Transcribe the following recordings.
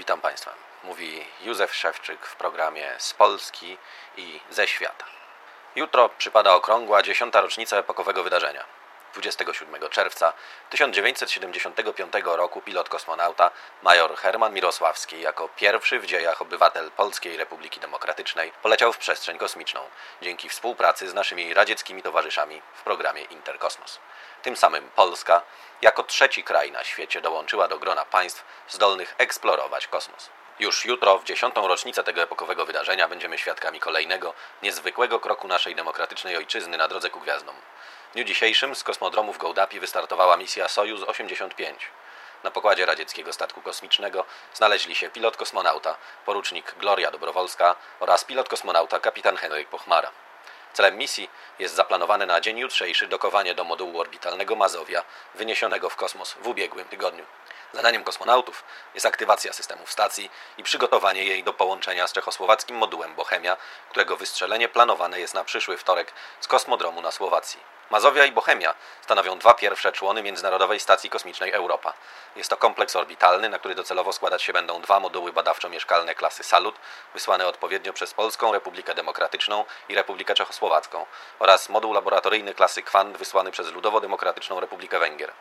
Witam Państwa. Mówi Józef Szewczyk w programie z Polski i ze świata. Jutro przypada okrągła dziesiąta rocznica epokowego wydarzenia. 27 czerwca 1975 roku pilot kosmonauta major Herman Mirosławski jako pierwszy w dziejach obywatel Polskiej Republiki Demokratycznej poleciał w przestrzeń kosmiczną dzięki współpracy z naszymi radzieckimi towarzyszami w programie Interkosmos. Tym samym Polska jako trzeci kraj na świecie dołączyła do grona państw zdolnych eksplorować kosmos. Już jutro, w dziesiątą rocznicę tego epokowego wydarzenia, będziemy świadkami kolejnego, niezwykłego kroku naszej demokratycznej ojczyzny na drodze ku gwiazdom. W dniu dzisiejszym z kosmodromu w Gołdapi wystartowała misja Sojuz 85. Na pokładzie radzieckiego statku kosmicznego znaleźli się pilot kosmonauta, porucznik Gloria Dobrowolska oraz pilot kosmonauta kapitan Henryk Pochmara. Celem misji jest zaplanowane na dzień jutrzejszy dokowanie do modułu orbitalnego Mazowia, wyniesionego w kosmos w ubiegłym tygodniu. Zadaniem kosmonautów jest aktywacja systemów stacji i przygotowanie jej do połączenia z czechosłowackim modułem Bohemia, którego wystrzelenie planowane jest na przyszły wtorek z kosmodromu na Słowacji. Mazowia i Bohemia stanowią dwa pierwsze człony Międzynarodowej Stacji Kosmicznej Europa. Jest to kompleks orbitalny, na który docelowo składać się będą dwa moduły badawczo-mieszkalne klasy Salut, wysłane odpowiednio przez Polską Republikę Demokratyczną i Republikę Czechosłowacką, oraz moduł laboratoryjny klasy Kwant wysłany przez Ludowo-Demokratyczną Republikę Węgier.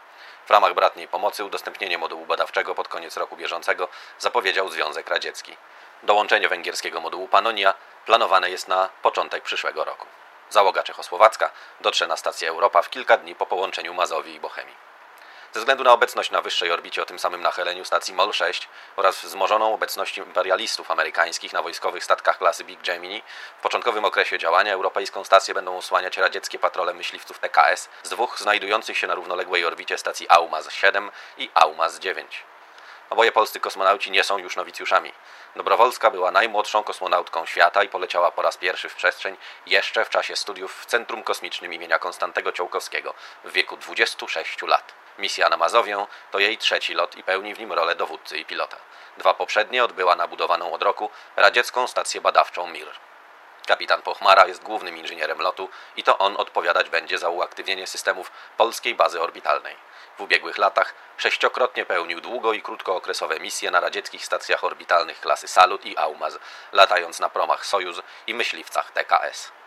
W ramach bratniej pomocy udostępnienie modułu badawczego pod koniec roku bieżącego zapowiedział Związek Radziecki. Dołączenie węgierskiego modułu Panonia planowane jest na początek przyszłego roku. Załoga czechosłowacka dotrze na stację Europa w kilka dni po połączeniu Mazowi i Bochemii. Ze względu na obecność na wyższej orbicie o tym samym nachyleniu stacji MOL 6 oraz wzmożoną obecnością imperialistów amerykańskich na wojskowych statkach klasy Big Gemini, w początkowym okresie działania europejską stację będą osłaniać radzieckie patrole myśliwców PKS z dwóch znajdujących się na równoległej orbicie stacji AUMAS 7 i AUMAS 9. Oboje polscy kosmonauci nie są już nowicjuszami. Dobrowolska była najmłodszą kosmonautką świata i poleciała po raz pierwszy w przestrzeń jeszcze w czasie studiów w Centrum Kosmicznym imienia Konstantego Ciołkowskiego w wieku 26 lat. Misja na Mazowię to jej trzeci lot i pełni w nim rolę dowódcy i pilota. Dwa poprzednie odbyła na budowaną od roku radziecką stację badawczą MIR. Kapitan Pochmara jest głównym inżynierem lotu i to on odpowiadać będzie za uaktywnienie systemów polskiej bazy orbitalnej. W ubiegłych latach sześciokrotnie pełnił długo i krótkookresowe misje na radzieckich stacjach orbitalnych klasy Salut i Aumaz, latając na promach Sojuz i myśliwcach TKS.